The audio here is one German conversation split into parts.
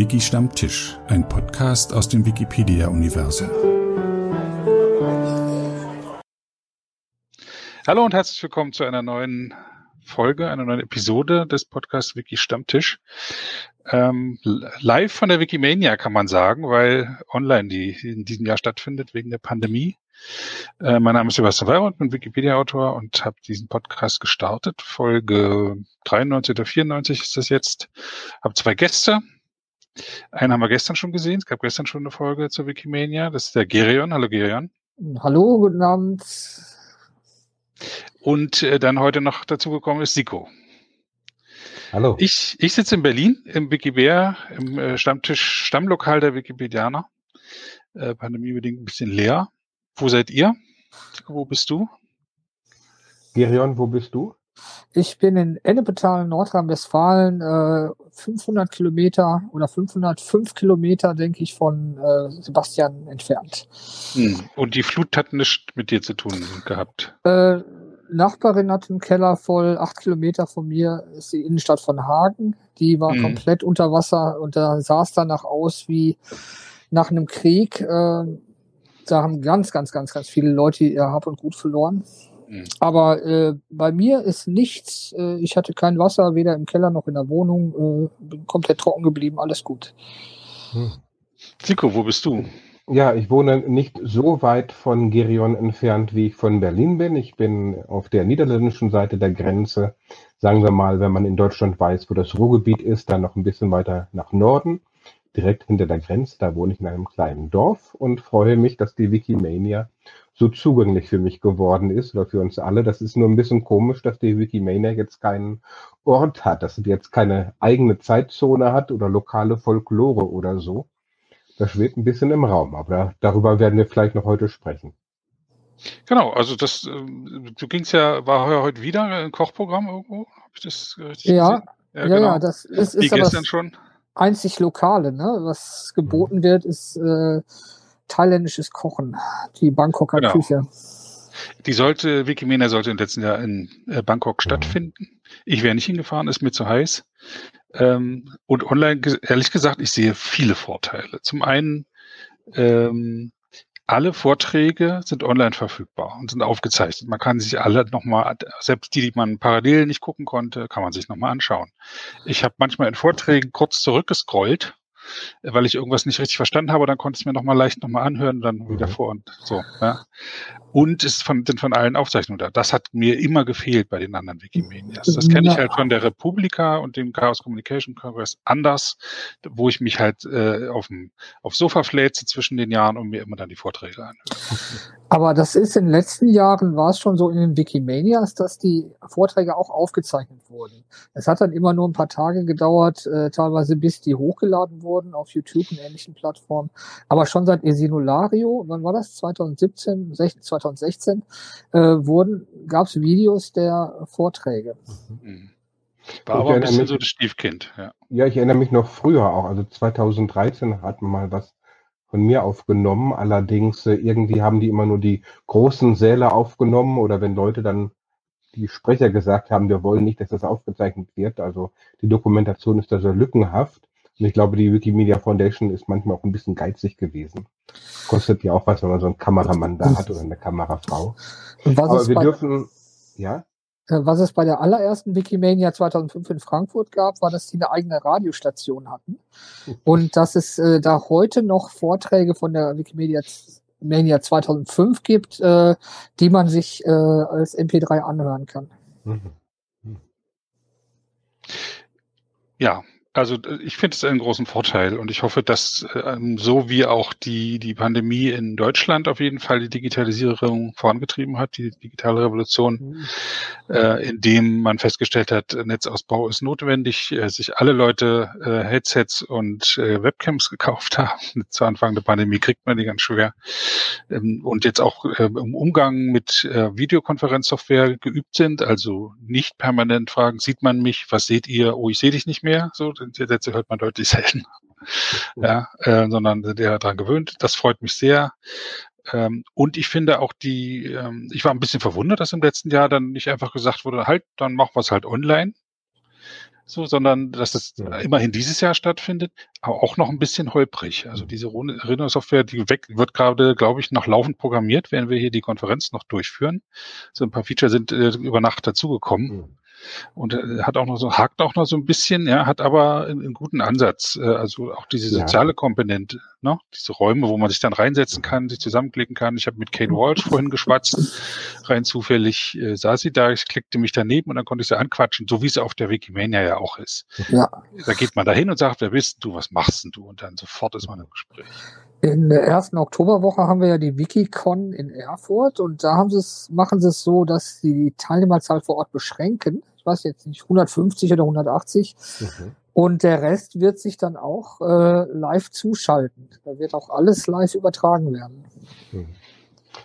Wiki Stammtisch, ein Podcast aus dem Wikipedia-Universum. Hallo und herzlich willkommen zu einer neuen Folge, einer neuen Episode des Podcasts Wiki Stammtisch. Ähm, live von der Wikimania kann man sagen, weil online die in diesem Jahr stattfindet wegen der Pandemie. Äh, mein Name ist Sebastian Weyrund, bin Wikipedia-Autor und habe diesen Podcast gestartet. Folge 93 oder 94 ist das jetzt. Habe zwei Gäste. Einen haben wir gestern schon gesehen. Es gab gestern schon eine Folge zur Wikimania. Das ist der Gerion. Hallo Gerion. Hallo, guten Abend. Und äh, dann heute noch dazugekommen ist Siko. Hallo. Ich, ich sitze in Berlin im Wikipedia, im äh, Stammtisch, Stammlokal der Wikipedianer. Äh, pandemiebedingt ein bisschen leer. Wo seid ihr? Wo bist du? Gerion, wo bist du? Ich bin in Ennepetal, Nordrhein-Westfalen, äh, 500 Kilometer oder 505 Kilometer, denke ich, von äh, Sebastian entfernt. Hm. Und die Flut hat nichts mit dir zu tun gehabt? Äh, Nachbarin hat einen Keller voll, acht Kilometer von mir ist die Innenstadt von Hagen. Die war Mhm. komplett unter Wasser und da sah es danach aus wie nach einem Krieg. Äh, da haben ganz, ganz, ganz, ganz viele Leute ihr Hab und Gut verloren. Mhm. Aber äh, bei mir ist nichts. Äh, ich hatte kein Wasser, weder im Keller noch in der Wohnung. Äh, bin komplett trocken geblieben, alles gut. Hm. Siko, wo bist du? Ja, ich wohne nicht so weit von Gerion entfernt, wie ich von Berlin bin. Ich bin auf der niederländischen Seite der Grenze. Sagen wir mal, wenn man in Deutschland weiß, wo das Ruhrgebiet ist, dann noch ein bisschen weiter nach Norden, direkt hinter der Grenze. Da wohne ich in einem kleinen Dorf und freue mich, dass die Wikimania so zugänglich für mich geworden ist oder für uns alle. Das ist nur ein bisschen komisch, dass die Wikimania jetzt keinen Ort hat, dass sie jetzt keine eigene Zeitzone hat oder lokale Folklore oder so. Das schwebt ein bisschen im Raum, aber darüber werden wir vielleicht noch heute sprechen. Genau, also das, ähm, du gingst ja, war ja heute wieder ein Kochprogramm irgendwo? Hab ich das richtig Ja, gesehen? ja, ja, das ist, Wie ist aber gestern das schon? einzig Lokale. Ne? Was geboten wird, ist äh, thailändisches Kochen, die Bangkoker Genau. Küche. Die sollte, Wikimania sollte im letzten Jahr in äh, Bangkok stattfinden. Ich wäre nicht hingefahren, ist mir zu heiß. Ähm, und online, ehrlich gesagt, ich sehe viele Vorteile. Zum einen, ähm, alle Vorträge sind online verfügbar und sind aufgezeichnet. Man kann sich alle nochmal, selbst die, die man parallel nicht gucken konnte, kann man sich nochmal anschauen. Ich habe manchmal in Vorträgen kurz zurückgescrollt, weil ich irgendwas nicht richtig verstanden habe, dann konnte ich es mir nochmal leicht nochmal anhören und dann wieder Mhm. vor und so. Ja. Und es ist von, sind von allen Aufzeichnungen da. Das hat mir immer gefehlt bei den anderen Wikimedias. Das kenne ich halt von der Republika und dem Chaos Communication Congress anders, wo ich mich halt äh, auf dem aufs Sofa fläze zwischen den Jahren und mir immer dann die Vorträge anhöre. Aber das ist in den letzten Jahren, war es schon so in den Wikimanias, dass die Vorträge auch aufgezeichnet wurden. Es hat dann immer nur ein paar Tage gedauert, äh, teilweise bis die hochgeladen wurden auf YouTube und ähnlichen Plattformen. Aber schon seit Esinulario, wann war das? 2017, 16, 2016, äh, wurden, gab es Videos der Vorträge. Mhm. Ich War aber ein erinnere bisschen mich- so das Stiefkind, ja. Ja, ich erinnere mich noch früher auch. Also 2013 hat man mal was von mir aufgenommen. Allerdings äh, irgendwie haben die immer nur die großen Säle aufgenommen oder wenn Leute dann die Sprecher gesagt haben, wir wollen nicht, dass das aufgezeichnet wird. Also die Dokumentation ist da sehr lückenhaft. Und ich glaube, die Wikimedia Foundation ist manchmal auch ein bisschen geizig gewesen. Kostet ja auch was, wenn man so einen Kameramann da hat oder eine Kamerafrau. Aber wir dürfen, ja, was es bei der allerersten Wikimania 2005 in Frankfurt gab, war, dass die eine eigene Radiostation hatten. Und dass es äh, da heute noch Vorträge von der Wikimedia Mania 2005 gibt, äh, die man sich äh, als MP3 anhören kann. Ja, also äh, ich finde es einen großen Vorteil und ich hoffe, dass ähm, so wie auch die, die Pandemie in Deutschland auf jeden Fall die Digitalisierung vorangetrieben hat, die digitale Revolution, äh, indem man festgestellt hat, Netzausbau ist notwendig, äh, sich alle Leute äh, Headsets und äh, Webcams gekauft haben. Zu Anfang der Pandemie kriegt man die ganz schwer. Ähm, und jetzt auch äh, im Umgang mit äh, Videokonferenzsoftware geübt sind, also nicht permanent fragen, sieht man mich, was seht ihr, oh, ich sehe dich nicht mehr, so, die Sätze hört man deutlich selten. Ja, äh, sondern sind eher daran gewöhnt. Das freut mich sehr. Ähm, und ich finde auch die, ähm, ich war ein bisschen verwundert, dass im letzten Jahr dann nicht einfach gesagt wurde, halt, dann machen wir es halt online, so, sondern dass es ja. immerhin dieses Jahr stattfindet, aber auch noch ein bisschen holprig. Also diese Reno-Software, die weg, wird gerade, glaube ich, noch laufend programmiert, während wir hier die Konferenz noch durchführen. So ein paar Feature sind äh, über Nacht dazugekommen. Mhm. Und äh, hat auch noch so, hakt auch noch so ein bisschen, ja, hat aber einen, einen guten Ansatz. Äh, also auch diese soziale ja. Komponente, ne? Diese Räume, wo man sich dann reinsetzen kann, sich zusammenklicken kann. Ich habe mit Kate Walsh vorhin geschwatzt, rein zufällig äh, saß sie da, ich klickte mich daneben und dann konnte ich sie anquatschen, so wie es auf der Wikimania ja auch ist. Ja. Da geht man da hin und sagt, wer bist du, was machst denn du? Und dann sofort ist man im Gespräch. In der ersten Oktoberwoche haben wir ja die Wikicon in Erfurt und da haben sie es, machen sie es so, dass sie die Teilnehmerzahl vor Ort beschränken ich weiß jetzt nicht, 150 oder 180. Mhm. Und der Rest wird sich dann auch äh, live zuschalten. Da wird auch alles live übertragen werden. Mhm.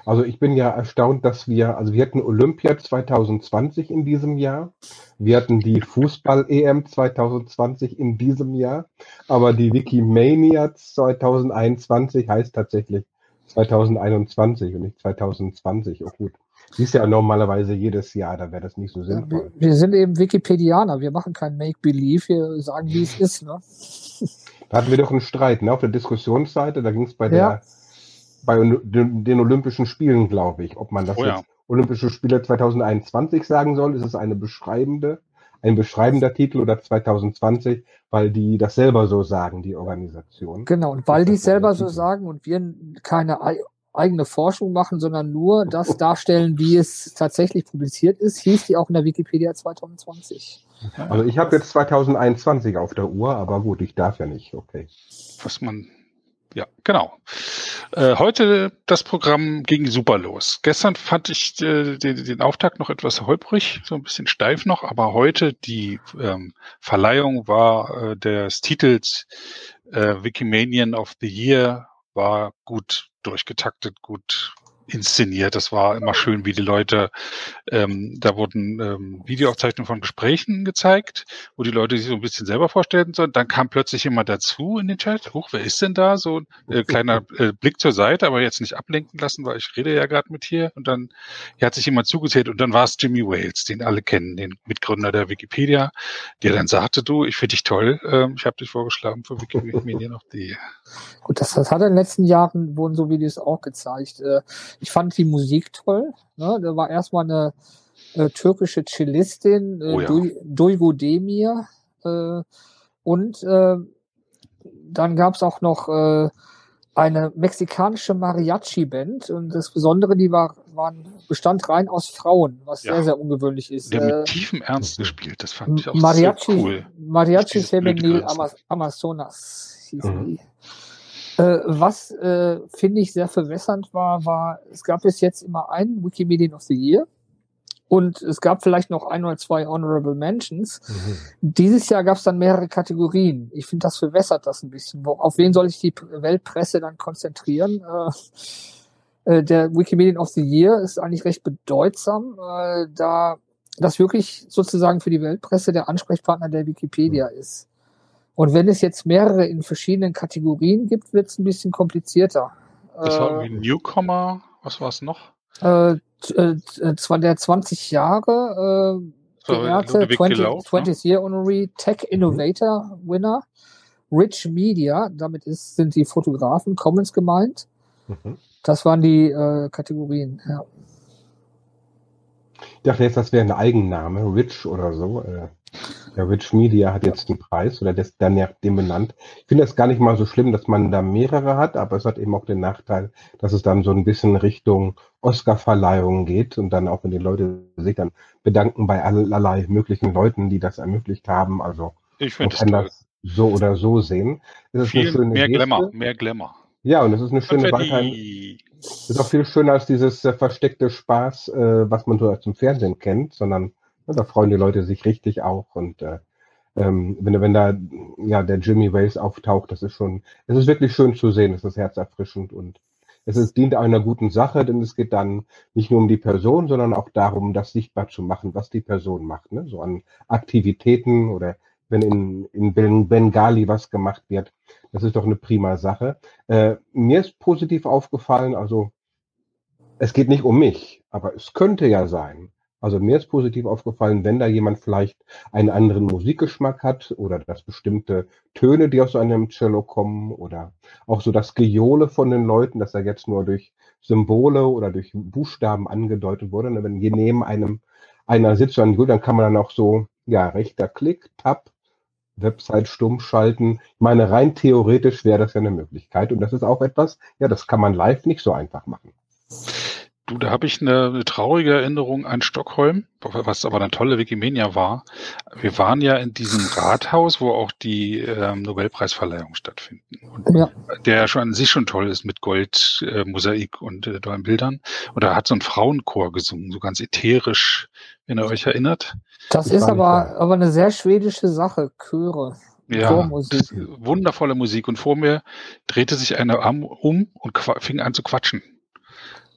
Also ich bin ja erstaunt, dass wir, also wir hatten Olympia 2020 in diesem Jahr, wir hatten die Fußball-EM 2020 in diesem Jahr, aber die Wikimania 2021 heißt tatsächlich 2021 und nicht 2020. Oh gut. Die ist ja normalerweise jedes Jahr, da wäre das nicht so sinnvoll. Wir, wir, sind eben Wikipedianer, wir machen kein Make-Believe, wir sagen, wie es ist. Ne? Da hatten wir doch einen Streit ne? auf der Diskussionsseite, da ging es bei, ja. bei den Olympischen Spielen, glaube ich, ob man das oh, jetzt ja. Olympische Spiele 2021 sagen soll, ist es eine beschreibende, ein beschreibender Titel oder 2020, weil die das selber so sagen, die Organisation. Genau, und weil die selber so sagen und wir keine eigene Forschung machen, sondern nur das darstellen, wie es tatsächlich publiziert ist, hieß die auch in der Wikipedia 2020. Also ich habe jetzt 2021 auf der Uhr, aber gut, ich darf ja nicht, okay. Was man, ja, genau. Äh, heute das Programm ging super los. Gestern fand ich äh, den, den, Auftakt noch etwas holprig, so ein bisschen steif noch, aber heute die ähm, Verleihung war äh, des Titels Wikimanian of the Year war gut durchgetaktet, gut inszeniert. Das war immer schön, wie die Leute, ähm, da wurden ähm, Videoaufzeichnungen von Gesprächen gezeigt, wo die Leute sich so ein bisschen selber vorstellen sollen. Dann kam plötzlich jemand dazu in den Chat. Huch, wer ist denn da? So ein äh, kleiner äh, Blick zur Seite, aber jetzt nicht ablenken lassen, weil ich rede ja gerade mit hier. Und dann hier hat sich jemand zugezählt und dann war es Jimmy Wales, den alle kennen, den Mitgründer der Wikipedia, der dann sagte, du, ich finde dich toll, ähm, ich habe dich vorgeschlagen für Wikimedia noch die. Gut, das, das hat in den letzten Jahren, wurden so Videos auch gezeigt. Äh, ich fand die Musik toll. Ne? Da war erstmal eine äh, türkische Cellistin, äh, oh ja. Duygu Demir. Äh, und äh, dann gab es auch noch äh, eine mexikanische Mariachi-Band. Und das Besondere, die war, waren, bestand rein aus Frauen, was ja. sehr, sehr ungewöhnlich ist. Der äh, mit tiefem Ernst gespielt, das fand ich auch Mariachi, sehr cool. Mariachi Femenil Amazonas hieß mhm. die. Äh, was äh, finde ich sehr verwässernd war, war, es gab bis jetzt immer einen Wikimedian of the Year und es gab vielleicht noch ein oder zwei Honorable Mentions. Mhm. Dieses Jahr gab es dann mehrere Kategorien. Ich finde, das verwässert das ein bisschen. Auf wen soll sich die Weltpresse dann konzentrieren? Äh, äh, der Wikimedian of the Year ist eigentlich recht bedeutsam, äh, da das wirklich sozusagen für die Weltpresse der Ansprechpartner der Wikipedia mhm. ist. Und wenn es jetzt mehrere in verschiedenen Kategorien gibt, wird es ein bisschen komplizierter. Das war irgendwie äh, Newcomer, was war es noch? Äh, äh, zwar der 20 Jahre äh, geehrte 20, 20th Year Honorary Tech Innovator Winner, Rich Media, damit ist, sind die Fotografen Commons gemeint. Mhm. Das waren die äh, Kategorien, ja. Ich dachte jetzt, das wäre ein Eigenname, Rich oder so. Äh. Der Rich Media hat jetzt einen Preis oder der ist dann nach dem benannt. Ich finde das gar nicht mal so schlimm, dass man da mehrere hat, aber es hat eben auch den Nachteil, dass es dann so ein bisschen Richtung Oscar-Verleihung geht und dann auch, wenn die Leute sich dann bedanken bei allerlei möglichen Leuten, die das ermöglicht haben. Also ich man kann das so oder so sehen. Es ist Viel, mehr Geste. Glamour, mehr Glamour. Ja, und es ist eine schöne Weiterhin. Ist auch viel schöner als dieses äh, versteckte Spaß, äh, was man so aus dem Fernsehen kennt, sondern da freuen die Leute sich richtig auch. Und äh, ähm, wenn, wenn da ja der Jimmy Wales auftaucht, das ist schon, es ist wirklich schön zu sehen, es ist herzerfrischend und es ist, dient einer guten Sache, denn es geht dann nicht nur um die Person, sondern auch darum, das sichtbar zu machen, was die Person macht. Ne? So an Aktivitäten oder wenn in, in Bengali was gemacht wird. Das ist doch eine prima Sache. Äh, mir ist positiv aufgefallen, also es geht nicht um mich, aber es könnte ja sein, Also mir ist positiv aufgefallen, wenn da jemand vielleicht einen anderen Musikgeschmack hat oder dass bestimmte Töne, die aus einem Cello kommen oder auch so das Gejohle von den Leuten, dass er jetzt nur durch Symbole oder durch Buchstaben angedeutet wurde. Und wenn je neben einem einer sitzt, dann, dann kann man dann auch so, ja, rechter Klick, Tab, Website stumm schalten. Ich meine, rein theoretisch wäre das ja eine Möglichkeit. Und das ist auch etwas, ja, das kann man live nicht so einfach machen. Du, da habe ich eine, eine, traurige Erinnerung an Stockholm, was aber eine tolle Wikimania war. Wir waren ja in diesem Rathaus, wo auch die ähm, Nobelpreisverleihung stattfinden. Und ja. Der schon an sich schon toll ist mit Goldmosaik äh, und äh, tollen Bildern. Und da hat so ein Frauenchor gesungen, so ganz ätherisch, wenn ihr euch erinnert. Das ist aber, aber eine sehr schwedische Sache, Chöre. Ja, Chormusik. wundervolle Musik. Und vor mir drehte sich einer um und fing an zu quatschen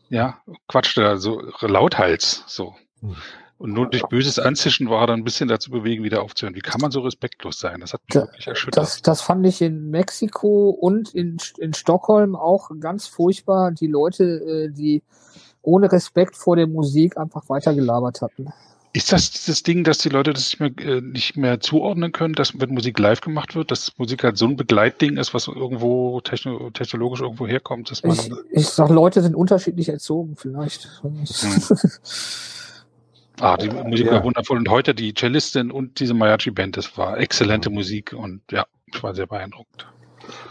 ja, quatschte da so lauthals, so. Hm. Und nur durch böses Anzischen war er dann ein bisschen dazu bewegen, wieder aufzuhören. Wie kann man so respektlos sein? Das hat mich da, wirklich erschüttert. Das, das fand ich in Mexiko und in, in Stockholm auch ganz furchtbar. Die Leute, äh, die ohne Respekt vor der Musik einfach weitergelabert hatten. Ist das dieses Ding, dass die Leute das nicht mehr, äh, nicht mehr zuordnen können, dass wenn Musik live gemacht wird, dass Musik halt so ein Begleitding ist, was irgendwo techno technologisch irgendwo herkommt? Dass man ich, ich sag, Leute sind unterschiedlich erzogen, vielleicht. Hm. Ah, die Musik ja. war wundervoll. Und heute die Cellistin und diese Mariachi-Band, das war exzellente Musik und ja, ich war sehr beeindruckt.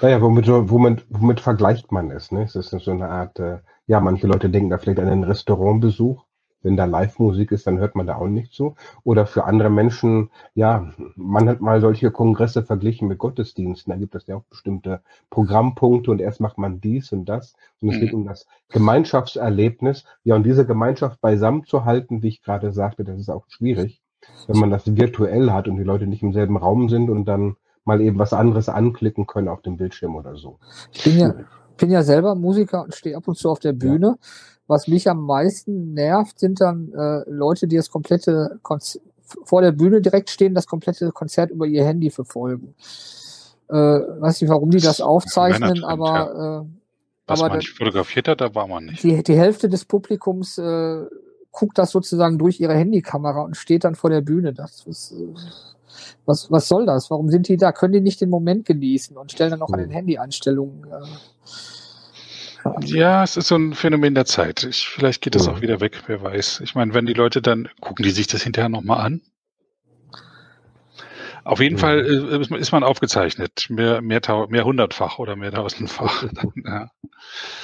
Naja, womit, womit, womit vergleicht man es? Ne? Es ist so eine Art, äh, ja, manche Leute denken da vielleicht an einen Restaurantbesuch wenn da Live-Musik ist, dann hört man da auch nicht so. Oder für andere Menschen, ja, man hat mal solche Kongresse verglichen mit Gottesdiensten. Da gibt es ja auch bestimmte Programmpunkte und erst macht man dies und das. Und es geht mhm. um das Gemeinschaftserlebnis. Ja, und diese Gemeinschaft beisammen zu halten, wie ich gerade sagte, das ist auch schwierig, wenn man das virtuell hat und die Leute nicht im selben Raum sind und dann mal eben was anderes anklicken können auf dem Bildschirm oder so. Ich bin ja, bin ja selber Musiker und stehe ab und zu auf der Bühne. Ja. Was mich am meisten nervt, sind dann äh, Leute, die das komplette Konzert vor der Bühne direkt stehen, das komplette Konzert über ihr Handy verfolgen. Äh, weiß nicht, warum die das aufzeichnen, aber äh, was aber man nicht fotografiert hat, da war man nicht. Die, die Hälfte des Publikums äh, guckt das sozusagen durch ihre Handykamera und steht dann vor der Bühne. Das ist, äh, was, was soll das? Warum sind die da? Können die nicht den Moment genießen und stellen dann noch an den Handy-Einstellungen äh, ja, es ist so ein Phänomen der Zeit. Ich, vielleicht geht es ja. auch wieder weg, wer weiß. Ich meine, wenn die Leute dann, gucken die sich das hinterher nochmal an? Auf jeden ja. Fall äh, ist man aufgezeichnet, mehr, mehr, mehr hundertfach oder mehr tausendfach. ja.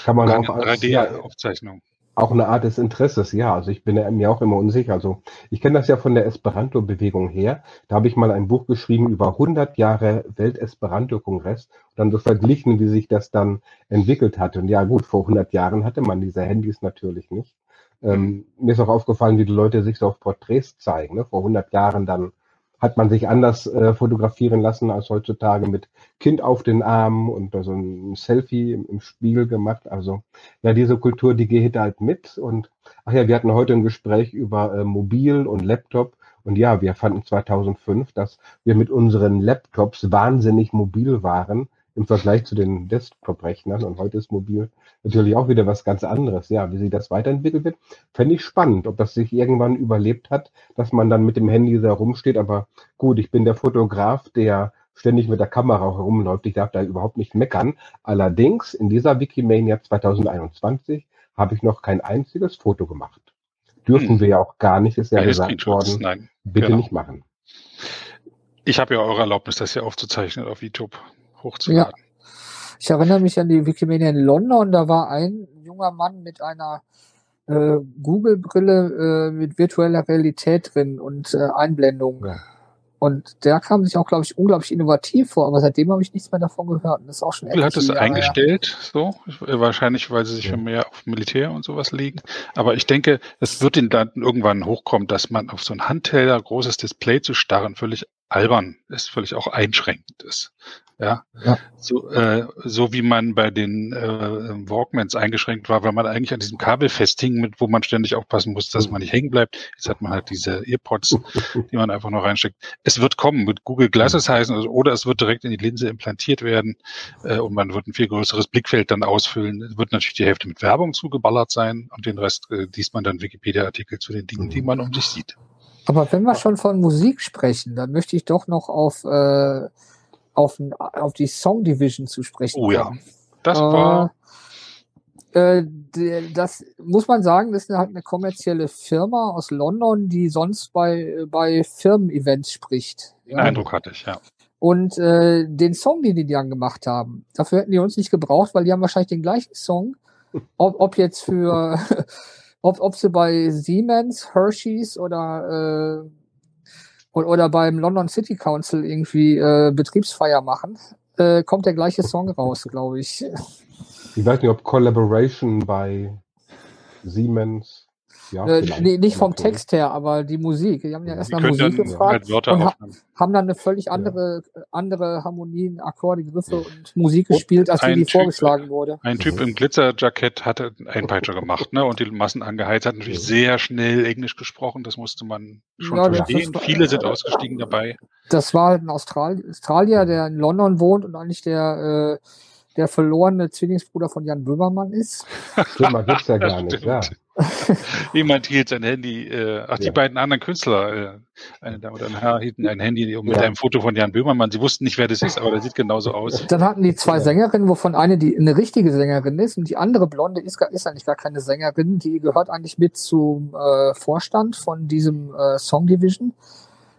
Kann man auch als 3D-Aufzeichnung auch eine Art des Interesses, ja. Also ich bin mir auch immer unsicher. Also ich kenne das ja von der Esperanto-Bewegung her. Da habe ich mal ein Buch geschrieben über 100 Jahre Welt-Esperanto-Kongress und dann so verglichen, wie sich das dann entwickelt hat. Und ja gut, vor 100 Jahren hatte man diese Handys natürlich nicht. Ähm, mir ist auch aufgefallen, wie die Leute sich so auf Porträts zeigen. Ne? Vor 100 Jahren dann hat man sich anders äh, fotografieren lassen als heutzutage mit Kind auf den Armen und so ein Selfie im, im Spiegel gemacht. Also ja, diese Kultur, die geht halt mit. Und ach ja, wir hatten heute ein Gespräch über äh, Mobil und Laptop. Und ja, wir fanden 2005, dass wir mit unseren Laptops wahnsinnig mobil waren im Vergleich zu den Desktop-Rechnern. Und heute ist mobil natürlich auch wieder was ganz anderes. Ja, wie sich das weiterentwickelt wird, fände ich spannend, ob das sich irgendwann überlebt hat, dass man dann mit dem Handy da rumsteht. Aber gut, ich bin der Fotograf, der ständig mit der Kamera herumläuft. Ich darf da überhaupt nicht meckern. Allerdings in dieser Wikimania 2021 habe ich noch kein einziges Foto gemacht. Dürfen hm. wir ja auch gar nicht, ist ja Keine gesagt worden. Nein. Bitte genau. nicht machen. Ich habe ja eure Erlaubnis, das hier aufzuzeichnen auf YouTube hochzuladen. Ja. Ich erinnere mich an die Wikimedia in London, da war ein junger Mann mit einer äh, Google-Brille äh, mit virtueller Realität drin und äh, Einblendung. Ja. Und der kam sich auch, glaube ich, unglaublich innovativ vor, aber seitdem habe ich nichts mehr davon gehört. Und das ist auch schon Google hat es eingestellt, so wahrscheinlich, weil sie sich ja. mehr auf Militär und sowas legen. Aber ich denke, es wird ihnen dann irgendwann hochkommen, dass man auf so ein Handteller großes Display zu starren völlig albern ist, völlig auch einschränkend ist. Ja, Ja. So, äh, so wie man bei den äh, Walkmans eingeschränkt war, weil man eigentlich an diesem Kabel festhing, mit wo man ständig aufpassen muss, dass man nicht hängen bleibt. Jetzt hat man halt diese Earpods, die man einfach noch reinsteckt. Es wird kommen, mit Google Glasses heißen, also, oder es wird direkt in die Linse implantiert werden äh, und man wird ein viel größeres Blickfeld dann ausfüllen. Es wird natürlich die Hälfte mit Werbung zugeballert sein und den Rest äh, liest man dann Wikipedia-Artikel zu den Dingen, die man um sich sieht. Aber wenn wir schon von Musik sprechen, dann möchte ich doch noch auf, äh, auf, auf die Song Division zu sprechen Oh ja. Das war Äh, äh, das muss man sagen, das ist halt eine kommerzielle Firma aus London, die sonst bei, bei Firmen-Events spricht. den Eindruck hatte ich, ja. Und äh, den Song, den die dann gemacht haben, dafür hätten die uns nicht gebraucht, weil die haben wahrscheinlich den gleichen Song, ob, ob jetzt für, ob, ob sie bei Siemens, Hershey's oder, äh, oder, beim London City Council irgendwie äh, Betriebsfeier machen, äh, kommt der gleiche Song raus, glaube ich. Ich weiß nicht, ob Collaboration bei Siemens. Ja, Äh, nee, nicht vom Okay. Text her, aber die Musik. Die haben ja erst Die nach Musik dann gefragt halt und ha haben dann eine völlig andere, andere Harmonien, Akkorde, Griffe und Musik gespielt, als wie die Typ- vorgeschlagen wurde. Ein Typ im Glitzerjackett hatte einen Einpeitscher gemacht, ne? Und die Massen angeheizt, hat natürlich sehr schnell Englisch gesprochen, das musste man schon Ja, verstehen. war- Viele sind ausgestiegen dabei. Das war halt ein Austral Australier, der in London wohnt und eigentlich der, äh, der verlorene Zwillingsbruder von Jan Böhmermann ist. Schlimmer gibt's ja gar nicht, ja. Jemand hielt sein Handy, äh, ach, die Ja. beiden anderen Künstler, äh, eine Dame und ein Herr, hielten ein Handy mit Ja. einem Foto von Jan Böhmermann. Sie wussten nicht, wer das ist, aber der sieht genauso aus. Dann hatten die zwei Ja. Sängerinnen, wovon eine die eine richtige Sängerin ist und die andere Blonde ist, gar- ist eigentlich gar keine Sängerin. Die gehört eigentlich mit zum äh, Vorstand von diesem äh, Song Division.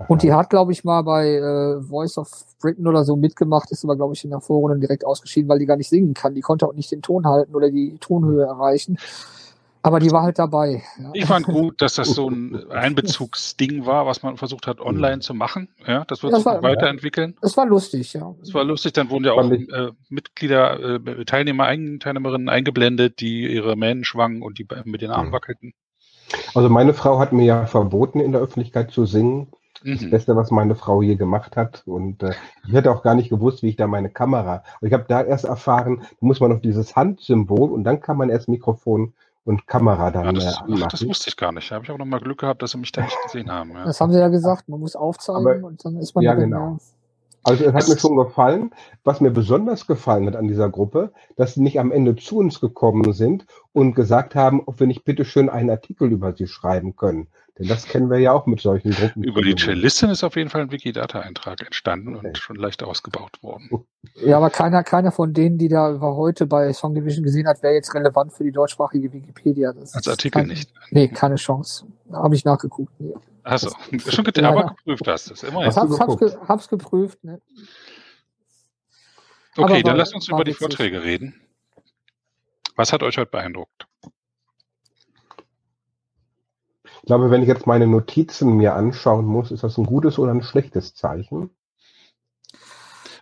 Und die hat, glaube ich, mal bei äh, Voice of Britain oder so mitgemacht, ist aber, glaube ich, in der Vorrunde direkt ausgeschieden, weil die gar nicht singen kann. Die konnte auch nicht den Ton halten oder die Tonhöhe erreichen. Aber die war halt dabei. Ja. Ich fand gut, dass das so ein Einbezugsding war, was man versucht hat, online zu machen. Ja, das wird Das sich war- weiterentwickeln. Es war lustig, ja. Das war lustig, dann wurden ja auch äh, Mitglieder, äh, Teilnehmer, Ein- Teilnehmerinnen eingeblendet, die ihre Mähnen schwangen und die mit den Armen Mhm. wackelten. Also meine Frau hat mir ja verboten, in der Öffentlichkeit zu singen. Das Mhm. Beste, was meine Frau je gemacht hat. Und äh, ich hätte auch gar nicht gewusst, wie ich da meine Kamera. Aber ich habe da erst erfahren, da muss man auf dieses Handsymbol und dann kann man erst Mikrofon und Kamera Ja, dann das, äh, ach, das wusste ich gar nicht. Da habe ich auch nochmal Glück gehabt, dass sie mich da nicht gesehen haben. Ja. Das haben sie ja gesagt, man muss aufzeigen Aber- und dann ist man Ja, genau. Also es hat Es- mir schon gefallen. Was mir besonders gefallen hat an dieser Gruppe, dass sie nicht am Ende zu uns gekommen sind und gesagt haben, ob wir nicht bitte schön einen Artikel über sie schreiben können. Denn das kennen wir ja auch mit solchen Gruppen. Über die Cellistin ist auf jeden Fall ein Wikidata-Eintrag entstanden und Okay. schon leicht ausgebaut worden. Ja, aber keiner, keiner von denen, die da über heute bei Song Division gesehen hat, wäre jetzt relevant für die deutschsprachige Wikipedia. Das Als ist Artikel kein, nicht. Nee, keine Chance. Habe ich nachgeguckt. Nee. Achso, schon get Ja, aber geprüft hast du es. Immerhin. Du hab's, hab's, ge hab's geprüft. Ne? Okay, aber dann war- lasst uns über die. Vorträge reden. Was hat euch heute beeindruckt? Ich glaube, wenn ich jetzt meine Notizen mir anschauen muss, ist das ein gutes oder ein schlechtes Zeichen.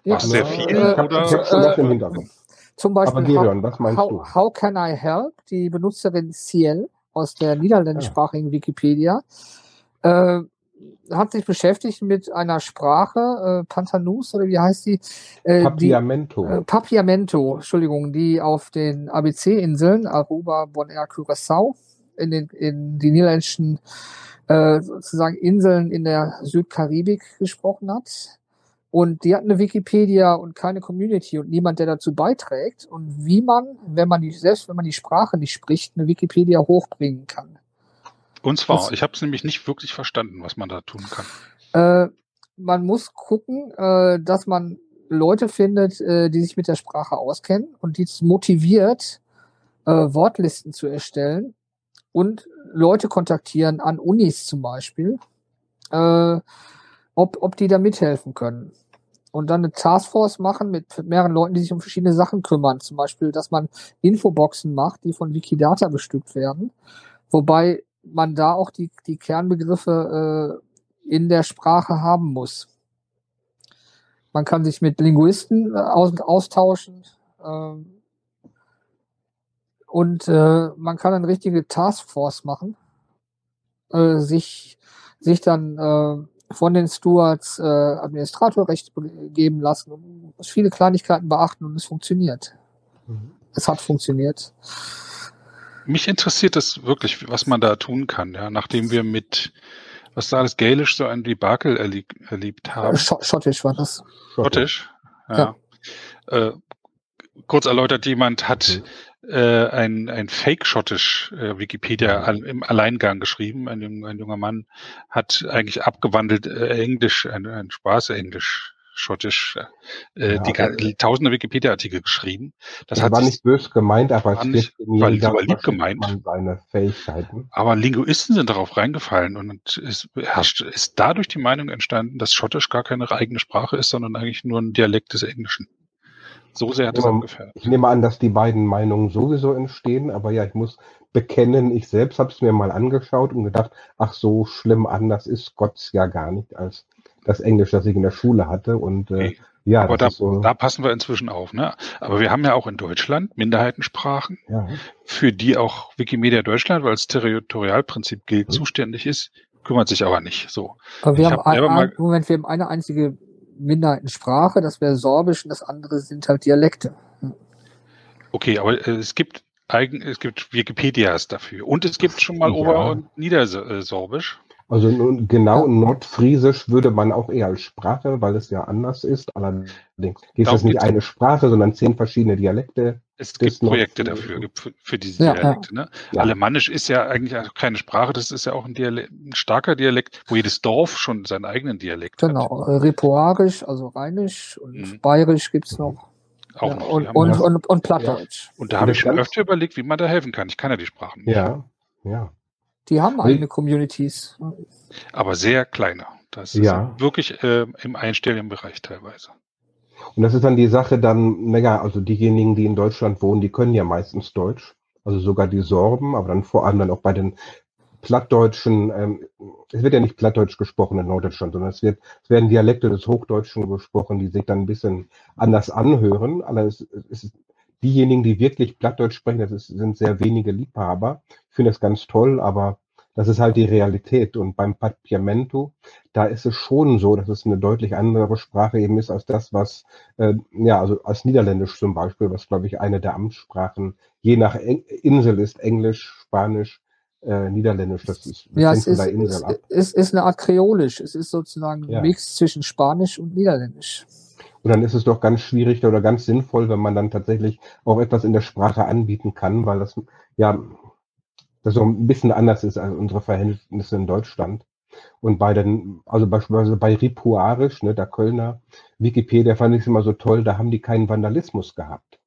Ja, War's sehr äh, viel, äh, ich habe oder- Texte noch im Hintergrund. Zum Aber Beispiel Gerion, was meinst du? how, how Can I Help? Die Benutzerin Ciel aus der niederländischsprachigen Wikipedia äh, hat sich beschäftigt mit einer Sprache, äh, Pantanus oder wie heißt die? Äh, die Papiamento. äh, Papiamento, Entschuldigung, die auf den ABC-Inseln, Aruba, Bonaire, Curaçao, in den in die niederländischen äh, sozusagen Inseln in der Südkaribik gesprochen hat. Und die hat eine Wikipedia und keine Community und niemand, der dazu beiträgt. Und wie man, wenn man die, selbst wenn man die Sprache nicht spricht, eine Wikipedia hochbringen kann. Und zwar, Das- ich habe es nämlich nicht wirklich verstanden, was man da tun kann. Äh, man muss gucken, äh, dass man Leute findet, äh, die sich mit der Sprache auskennen und die es motiviert, äh, Wortlisten zu erstellen und Leute kontaktieren an Unis zum Beispiel, äh, ob, ob die da mithelfen können. Und dann eine Taskforce machen mit mehreren Leuten, die sich um verschiedene Sachen kümmern. Zum Beispiel, dass man Infoboxen macht, die von Wikidata bestückt werden. Wobei man da auch die, die Kernbegriffe äh, in der Sprache haben muss. Man kann sich mit Linguisten äh, aus, austauschen ähm, und äh, man kann eine richtige Taskforce machen, äh, sich, sich dann äh, von den Stewards äh, Administratorrechte geben lassen und muss viele Kleinigkeiten beachten und es funktioniert. Mhm. Es hat funktioniert. Mich interessiert es wirklich, was man da tun kann, ja, nachdem wir mit, was da alles Gälisch so ein Debakel erlieb, erlebt haben. Sch Schottisch war das. Schottisch, ja. ja. Äh, kurz erläutert, jemand hat mhm äh, ein, ein Fake-Schottisch äh, Wikipedia mhm. im Alleingang geschrieben. Ein, ein, junger Mann hat eigentlich abgewandelt äh, Englisch, ein, ein Spaß-Englisch, Schottisch, äh, ja, die, die tausende Wikipedia-Artikel geschrieben. Das, das hat war nicht böse gemeint, aber war nicht, war, war lieb gemeint. Seine Fähigkeiten. Aber Linguisten sind darauf reingefallen und es herrscht, ist dadurch die Meinung entstanden, dass Schottisch gar keine eigene Sprache ist, sondern eigentlich nur ein Dialekt des Englischen. So sehr hat es ungefähr. Ich nehme an, dass die beiden Meinungen sowieso entstehen, aber ja, ich muss bekennen, ich selbst habe es mir mal angeschaut und gedacht, ach so schlimm anders ist Gott ja gar nicht als das Englisch, das ich in der Schule hatte. Und äh, okay. ja, aber da, so da passen wir inzwischen auf. Ne? Aber wir haben ja auch in Deutschland Minderheitensprachen, ja. für die auch Wikimedia Deutschland, weil das Territorialprinzip gilt, mhm. zuständig ist, kümmert sich aber nicht. So. Aber wir ich haben hab ein, ein, Moment, wir haben eine einzige Minderheitensprache, das wäre Sorbisch und das andere sind halt Dialekte. Okay, aber äh, es gibt eigen, es gibt Wikipedias dafür und es gibt schon mal ja. Ober- und Niedersorbisch. Also genau Nordfriesisch würde man auch eher als Sprache, weil es ja anders ist. Allerdings ist es nicht eine Sprache, sondern zehn verschiedene Dialekte. Es gibt Projekte dafür, gibt für, diese ja, Dialekte. Ne? Ja. Alemannisch ist ja eigentlich keine Sprache, das ist ja auch ein, Dialekt, ein starker Dialekt, wo jedes Dorf schon seinen eigenen Dialekt genau. hat. Genau, Repoarisch, also Rheinisch und mhm. Bayerisch gibt's noch. Auch ja, noch. Und, und, und, und, Plattdeutsch. Und da habe ich schon öfter überlegt, wie man da helfen kann. Ich kann ja die Sprachen nicht. Ja, ja. Die haben eigene Communities. Aber sehr kleine. Das ist ja. wirklich äh, im einstelligen Bereich teilweise. Und das ist dann die Sache dann, naja, also diejenigen, die in Deutschland wohnen, die können ja meistens Deutsch. Also sogar die Sorben, aber dann vor allem dann auch bei den Plattdeutschen, ähm, es wird ja nicht Plattdeutsch gesprochen in Norddeutschland, sondern es wird, es werden Dialekte des Hochdeutschen gesprochen, die sich dann ein bisschen anders anhören. Allerdings ist es diejenigen, die wirklich Plattdeutsch sprechen, das ist, sind sehr wenige Liebhaber. Ich finde das ganz toll, aber das ist halt die Realität. Und beim Papiamento, da ist es schon so, dass es eine deutlich andere Sprache eben ist als das, was, äh, ja, also als Niederländisch zum Beispiel, was, glaube ich, eine der Amtssprachen je nach Insel ist, Englisch, Spanisch, äh, Niederländisch. Das ist, das ja, es ist, es, es ist eine Art Kreolisch. Es ist sozusagen ein ja. Mix zwischen Spanisch und Niederländisch. Und dann ist es doch ganz schwierig oder ganz sinnvoll, wenn man dann tatsächlich auch etwas in der Sprache anbieten kann, weil das ja das so ein bisschen anders ist als unsere Verhältnisse in Deutschland. Und bei den, also beispielsweise bei Ripuarisch, ne, der Kölner Wikipedia fand ich es immer so toll, da haben die keinen Vandalismus gehabt.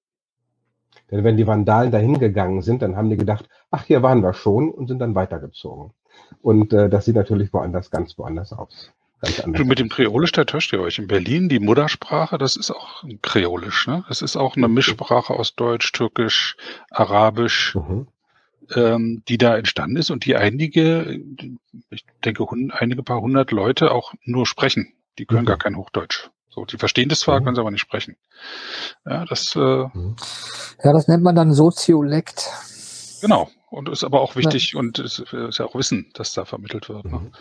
Denn wenn die Vandalen dahin gegangen sind, dann haben die gedacht, ach, hier waren wir schon und sind dann weitergezogen. Und äh, das sieht natürlich woanders ganz woanders aus. Du, mit dem Kreolisch, da täuscht ihr euch. In Berlin, die Muttersprache, das ist auch Kreolisch. Ne? Das ist auch eine Mischsprache aus Deutsch, Türkisch, Arabisch, mhm. ähm, die da entstanden ist und die einige, ich denke, einige paar hundert Leute auch nur sprechen. Die können mhm. gar kein Hochdeutsch. So, die verstehen das zwar, mhm. können sie aber nicht sprechen. Ja, das, äh, mhm. ja, das nennt man dann Soziolekt. Genau. Und ist aber auch wichtig ja. und ist, ist, ja auch Wissen, das da vermittelt wird. Ne? Mhm.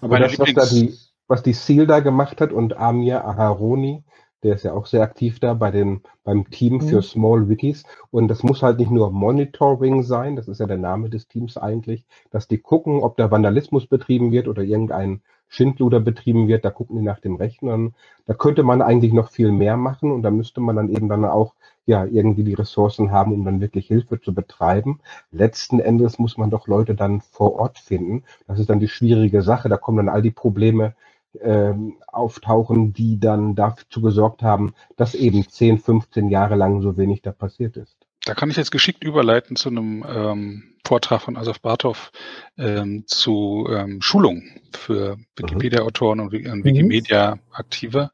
Aber das, was, da die, was die SEAL da gemacht hat und Amir Aharoni, der ist ja auch sehr aktiv da bei dem, beim Team für mhm. Small Wikis. Und das muss halt nicht nur Monitoring sein, das ist ja der Name des Teams eigentlich, dass die gucken, ob da Vandalismus betrieben wird oder irgendein Schindluder betrieben wird, da gucken die nach dem Rechnern. Da könnte man eigentlich noch viel mehr machen und da müsste man dann eben dann auch ja irgendwie die Ressourcen haben, um dann wirklich Hilfe zu betreiben. Letzten Endes muss man doch Leute dann vor Ort finden. Das ist dann die schwierige Sache. Da kommen dann all die Probleme ähm, auftauchen, die dann dazu gesorgt haben, dass eben 10, 15 Jahre lang so wenig da passiert ist. Da kann ich jetzt geschickt überleiten zu einem ähm, Vortrag von Asaf Bartov ähm, zu ähm, Schulung für Wikipedia-Autoren und, und Wikimedia-Aktive.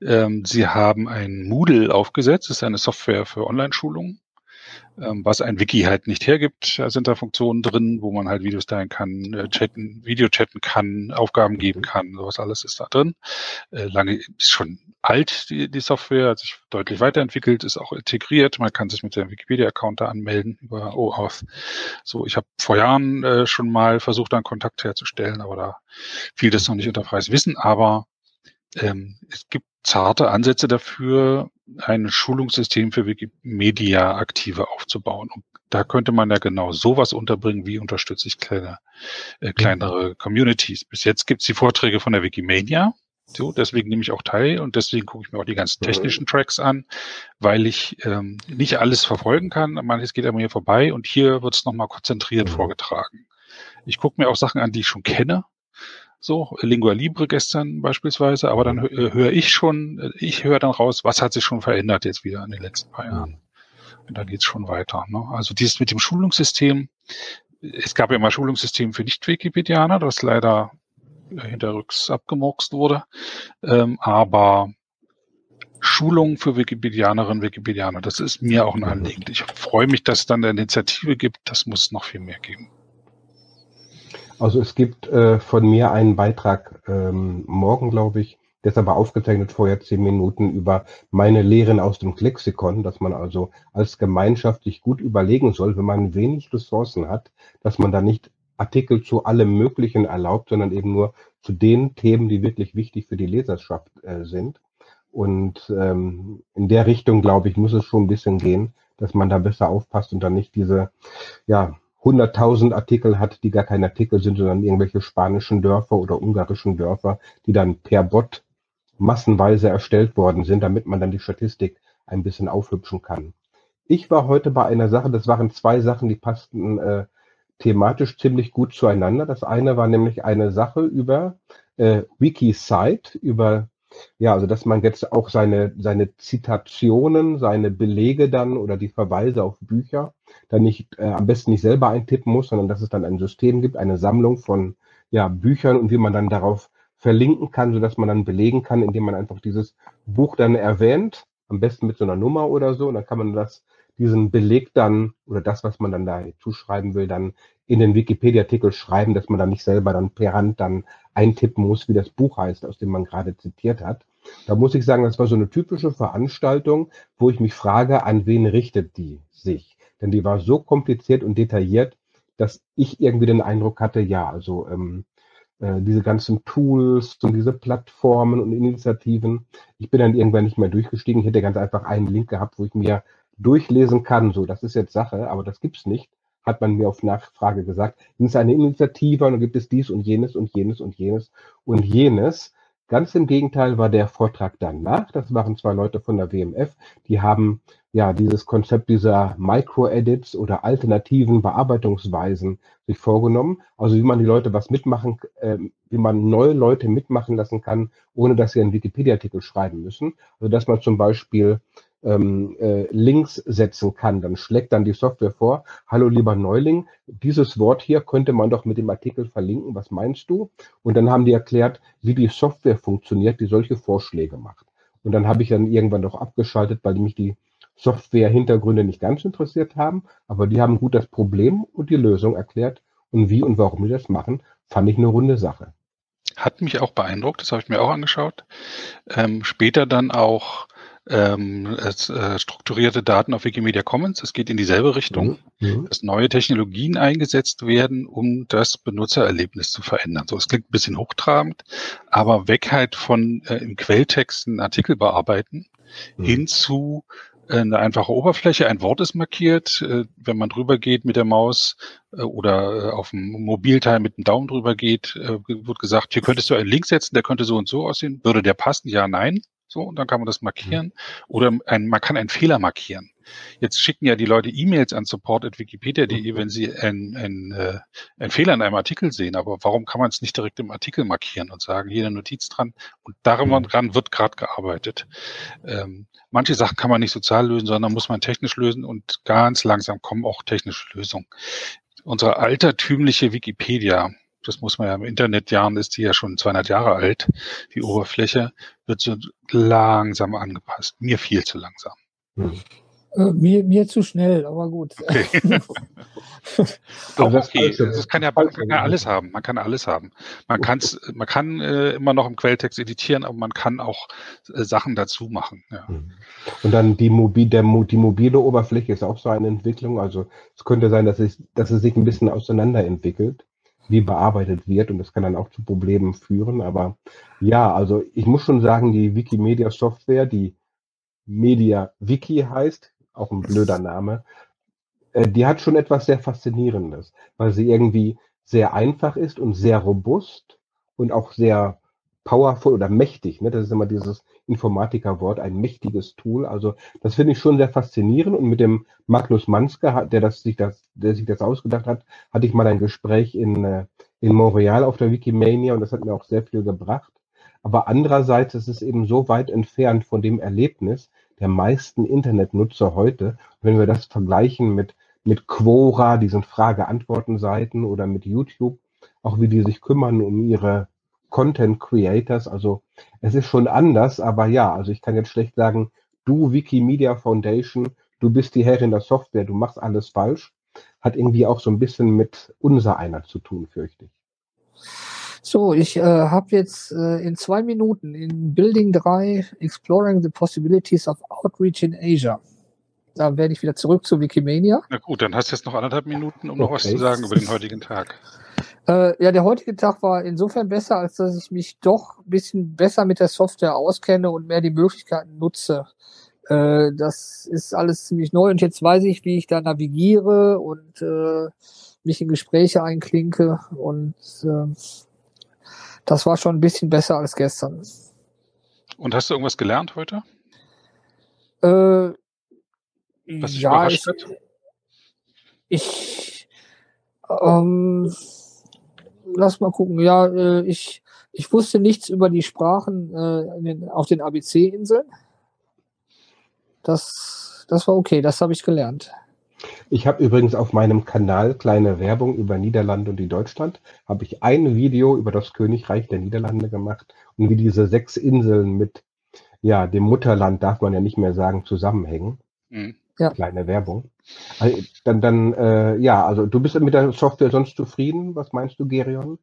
Ähm, sie haben ein Moodle aufgesetzt, das ist eine Software für Online-Schulungen was ein Wiki halt nicht hergibt. Da sind da Funktionen drin, wo man halt Videos teilen kann, äh, chatten, Video chatten kann, Aufgaben geben mhm. kann, sowas alles ist da drin. Äh, lange ist schon alt, die, die Software, hat sich deutlich weiterentwickelt, ist auch integriert. Man kann sich mit dem Wikipedia-Account da anmelden über OAuth. So, ich habe vor Jahren äh, schon mal versucht, einen Kontakt herzustellen, aber da fiel das noch nicht unter freies Wissen. Aber ähm, es gibt zarte Ansätze dafür, ein Schulungssystem für Wikimedia-Aktive aufzubauen. Und da könnte man ja genau sowas unterbringen, wie unterstütze ich kleine, äh, kleinere Communities. Bis jetzt gibt es die Vorträge von der Wikimania. So, deswegen nehme ich auch teil und deswegen gucke ich mir auch die ganzen technischen Tracks an, weil ich ähm, nicht alles verfolgen kann. Manches geht an mir vorbei und hier wird es nochmal konzentriert mhm. vorgetragen. Ich gucke mir auch Sachen an, die ich schon kenne, so Lingua Libre gestern beispielsweise, aber dann äh, höre ich schon, äh, ich höre dann raus, was hat sich schon verändert jetzt wieder in den letzten paar Jahren. Und da geht's schon weiter. Ne? Also dieses mit dem Schulungssystem, es gab ja mal Schulungssystem für Nicht-Wikipedianer, das leider hinterrücks abgemurkst wurde, ähm, aber Schulung für Wikipedianerinnen, Wikipedianer, das ist mir auch ein Anliegen. Ich freue mich, dass es dann eine Initiative gibt, das muss es noch viel mehr geben. Also es gibt äh, von mir einen Beitrag ähm, morgen, glaube ich, der ist aber aufgezeichnet vorher zehn Minuten über meine Lehren aus dem Lexikon, dass man also als Gemeinschaft sich gut überlegen soll, wenn man wenig Ressourcen hat, dass man da nicht Artikel zu allem Möglichen erlaubt, sondern eben nur zu den Themen, die wirklich wichtig für die Leserschaft äh, sind. Und ähm, in der Richtung, glaube ich, muss es schon ein bisschen gehen, dass man da besser aufpasst und dann nicht diese ja, 100.000 Artikel hat, die gar keine Artikel sind, sondern irgendwelche spanischen Dörfer oder ungarischen Dörfer, die dann per Bot massenweise erstellt worden sind, damit man dann die Statistik ein bisschen aufhübschen kann. Ich war heute bei einer Sache, das waren zwei Sachen, die passten äh, thematisch ziemlich gut zueinander. Das eine war nämlich eine Sache über äh, Wikisite, über ja, also dass man jetzt auch seine, seine Zitationen, seine Belege dann oder die Verweise auf Bücher dann nicht, äh, am besten nicht selber eintippen muss, sondern dass es dann ein System gibt, eine Sammlung von ja, Büchern und wie man dann darauf verlinken kann, sodass man dann belegen kann, indem man einfach dieses Buch dann erwähnt, am besten mit so einer Nummer oder so, und dann kann man das, diesen Beleg dann oder das, was man dann da zuschreiben will, dann in den Wikipedia-Artikel schreiben, dass man dann nicht selber dann per Hand dann eintippen muss, wie das Buch heißt, aus dem man gerade zitiert hat. Da muss ich sagen, das war so eine typische Veranstaltung, wo ich mich frage, an wen richtet die sich? Denn die war so kompliziert und detailliert, dass ich irgendwie den Eindruck hatte, ja, also ähm, äh, diese ganzen Tools und diese Plattformen und Initiativen. Ich bin dann irgendwann nicht mehr durchgestiegen. Ich hätte ganz einfach einen Link gehabt, wo ich mir durchlesen kann. So, das ist jetzt Sache, aber das gibt's nicht hat man mir auf Nachfrage gesagt. Es ist eine Initiative und dann gibt es dies und jenes und jenes und jenes und jenes. Ganz im Gegenteil war der Vortrag danach. Das waren zwei Leute von der WMF, die haben ja dieses Konzept dieser Micro-Edits oder alternativen Bearbeitungsweisen sich vorgenommen. Also wie man die Leute was mitmachen, äh, wie man neue Leute mitmachen lassen kann, ohne dass sie einen Wikipedia-Artikel schreiben müssen. Also dass man zum Beispiel ähm, äh, Links setzen kann. Dann schlägt dann die Software vor, hallo lieber Neuling, dieses Wort hier könnte man doch mit dem Artikel verlinken, was meinst du? Und dann haben die erklärt, wie die Software funktioniert, die solche Vorschläge macht. Und dann habe ich dann irgendwann doch abgeschaltet, weil mich die Software-Hintergründe nicht ganz interessiert haben, aber die haben gut das Problem und die Lösung erklärt und wie und warum die das machen, fand ich eine runde Sache. Hat mich auch beeindruckt, das habe ich mir auch angeschaut. Ähm, später dann auch ähm, es, äh, strukturierte Daten auf Wikimedia Commons. Es geht in dieselbe Richtung, mhm. mhm. dass neue Technologien eingesetzt werden, um das Benutzererlebnis zu verändern. So, es klingt ein bisschen hochtrabend, aber weg halt von äh, im Quelltext einen Artikel bearbeiten mhm. hin zu äh, eine einfache Oberfläche, ein Wort ist markiert. Äh, wenn man drüber geht mit der Maus äh, oder auf dem Mobilteil mit dem Daumen drüber geht, wird gesagt, hier könntest du einen Link setzen, der könnte so und so aussehen. Würde der passen? Ja, nein. So, und dann kann man das markieren. Oder ein, man kann einen Fehler markieren. Jetzt schicken ja die Leute E-Mails an support.wikipedia.de, mhm. wenn sie einen, einen, äh, einen Fehler in einem Artikel sehen. Aber warum kann man es nicht direkt im Artikel markieren und sagen, hier eine Notiz dran? Und daran mhm. wird gerade gearbeitet. Ähm, manche Sachen kann man nicht sozial lösen, sondern muss man technisch lösen und ganz langsam kommen auch technische Lösungen. Unsere altertümliche Wikipedia, das muss man ja im Internetjahren ist die ja schon 200 Jahre alt, die Oberfläche, wird so langsam angepasst. Mir viel zu langsam. Hm. Äh, mir, mir zu schnell, aber gut. Okay. auch okay. Das kann ja man kann alles haben. Man kann alles haben. Man, kann's, man kann äh, immer noch im Quelltext editieren, aber man kann auch äh, Sachen dazu machen. Ja. Mhm. Und dann die, Mobi der, die mobile Oberfläche ist auch so eine Entwicklung. Also es könnte sein, dass es, dass es sich ein bisschen auseinanderentwickelt, wie bearbeitet wird. Und das kann dann auch zu Problemen führen. Aber ja, also ich muss schon sagen, die Wikimedia Software, die Media Wiki heißt, auch ein blöder Name, äh, die hat schon etwas sehr Faszinierendes, weil sie irgendwie sehr einfach ist und sehr robust und auch sehr powerful oder mächtig. Ne? Das ist immer dieses Informatikerwort, ein mächtiges Tool. Also das finde ich schon sehr faszinierend. Und mit dem Magnus Manske, der das sich das, der sich das ausgedacht hat, hatte ich mal ein Gespräch in, äh, in Montreal auf der Wikimania und das hat mir auch sehr viel gebracht. Aber andererseits ist es eben so weit entfernt von dem Erlebnis, der meisten Internetnutzer heute. Wenn wir das vergleichen mit, mit Quora, diesen Frage-Antworten-Seiten oder mit YouTube, auch wie die sich kümmern um ihre Content Creators. Also es ist schon anders, aber ja, also ich kann jetzt schlecht sagen, du Wikimedia Foundation, du bist die Herrin der Software, du machst alles falsch. Hat irgendwie auch so ein bisschen mit unser einer zu tun, fürchte ich. So, ich äh, habe jetzt äh, in zwei Minuten in Building 3 Exploring the Possibilities of Outreach in Asia. Da werde ich wieder zurück zu Wikimania. Na gut, dann hast du jetzt noch anderthalb Minuten, um okay. noch was zu sagen über den heutigen Tag. Äh, ja, der heutige Tag war insofern besser, als dass ich mich doch ein bisschen besser mit der Software auskenne und mehr die Möglichkeiten nutze. Äh, das ist alles ziemlich neu und jetzt weiß ich, wie ich da navigiere und äh, mich in Gespräche einklinke und äh, das war schon ein bisschen besser als gestern. Und hast du irgendwas gelernt heute? Äh, Was dich ja, ich, hat? ich ähm, lass mal gucken. Ja, äh, ich, ich wusste nichts über die Sprachen äh, den, auf den ABC-Inseln. Das, das war okay, das habe ich gelernt. Ich habe übrigens auf meinem Kanal kleine Werbung über Niederlande und die Deutschland. Habe ich ein Video über das Königreich der Niederlande gemacht und wie diese sechs Inseln mit ja dem Mutterland darf man ja nicht mehr sagen zusammenhängen. Mhm. Ja. Kleine Werbung. Also, dann, dann äh, ja, also du bist mit der Software sonst zufrieden? Was meinst du, Gerion?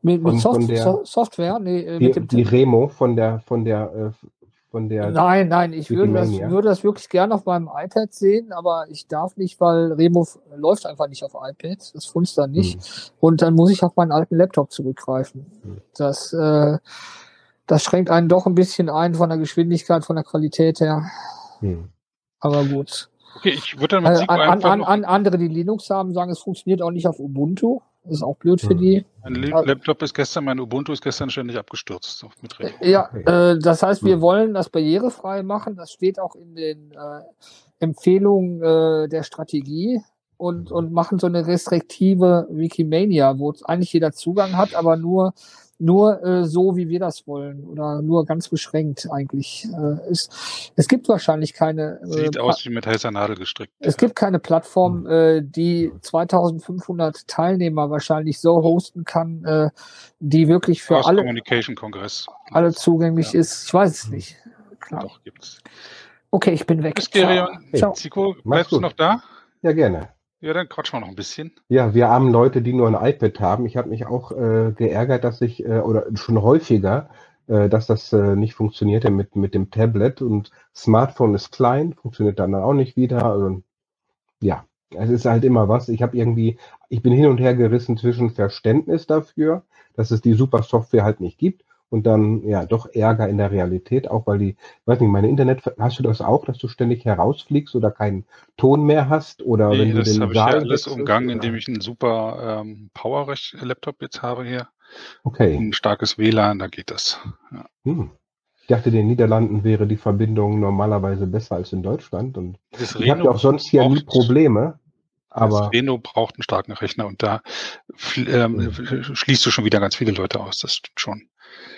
Mit, mit Soft der, so Software? Nee, äh, die, die Remo von der von der äh, von der. Nein, nein, ich würde das, würde das wirklich gerne auf meinem iPad sehen, aber ich darf nicht, weil Remo läuft einfach nicht auf iPad. Das funzt dann nicht. Hm. Und dann muss ich auf meinen alten Laptop zurückgreifen. Hm. Das, äh, das schränkt einen doch ein bisschen ein von der Geschwindigkeit, von der Qualität her. Hm. Aber gut. Okay, ich würde dann mit äh, an, an, an, andere, die Linux haben, sagen, es funktioniert auch nicht auf Ubuntu. Das ist auch blöd für hm. die. Mein Laptop ist gestern, mein Ubuntu ist gestern ständig abgestürzt. ja, äh, das heißt, wir hm. wollen das barrierefrei machen. Das steht auch in den äh, Empfehlungen äh, der Strategie und, und machen so eine restriktive Wikimania, wo eigentlich jeder Zugang hat, aber nur nur äh, so, wie wir das wollen oder nur ganz beschränkt eigentlich. Äh, ist, es gibt wahrscheinlich keine. Äh, Sieht aus wie mit heißer Nadel gestrickt. Es ja. gibt keine Plattform, hm. äh, die 2500 Teilnehmer wahrscheinlich so hosten kann, äh, die wirklich für alle Communication Kongress alle zugänglich ja. ist. Ich weiß es hm. nicht. Klar. Doch gibt's. Okay, ich bin weg. Bis Ciao. Ciao. Zico, bleibst du noch da? Ja, gerne. Ja, dann quatschen wir noch ein bisschen. Ja, wir armen Leute, die nur ein iPad haben. Ich habe mich auch äh, geärgert, dass ich, äh, oder schon häufiger, äh, dass das äh, nicht funktionierte mit, mit dem Tablet und Smartphone ist klein, funktioniert dann auch nicht wieder. Also, ja, es ist halt immer was. Ich habe irgendwie, ich bin hin und her gerissen zwischen Verständnis dafür, dass es die super Software halt nicht gibt und dann ja doch Ärger in der Realität, auch weil die, weiß nicht, meine Internet, hast du das auch, dass du ständig herausfliegst oder keinen Ton mehr hast oder nee, wenn du das den habe ich ja alles umgangen, indem ich einen super ähm, Power-Laptop jetzt habe hier. Okay. ein starkes WLAN, da geht das. Ja. Hm. Ich dachte, in den Niederlanden wäre die Verbindung normalerweise besser als in Deutschland und das ich habe ja auch sonst hier nie Probleme. Aber das Reno braucht einen starken Rechner und da ähm, hm. schließt du schon wieder ganz viele Leute aus, das stimmt schon.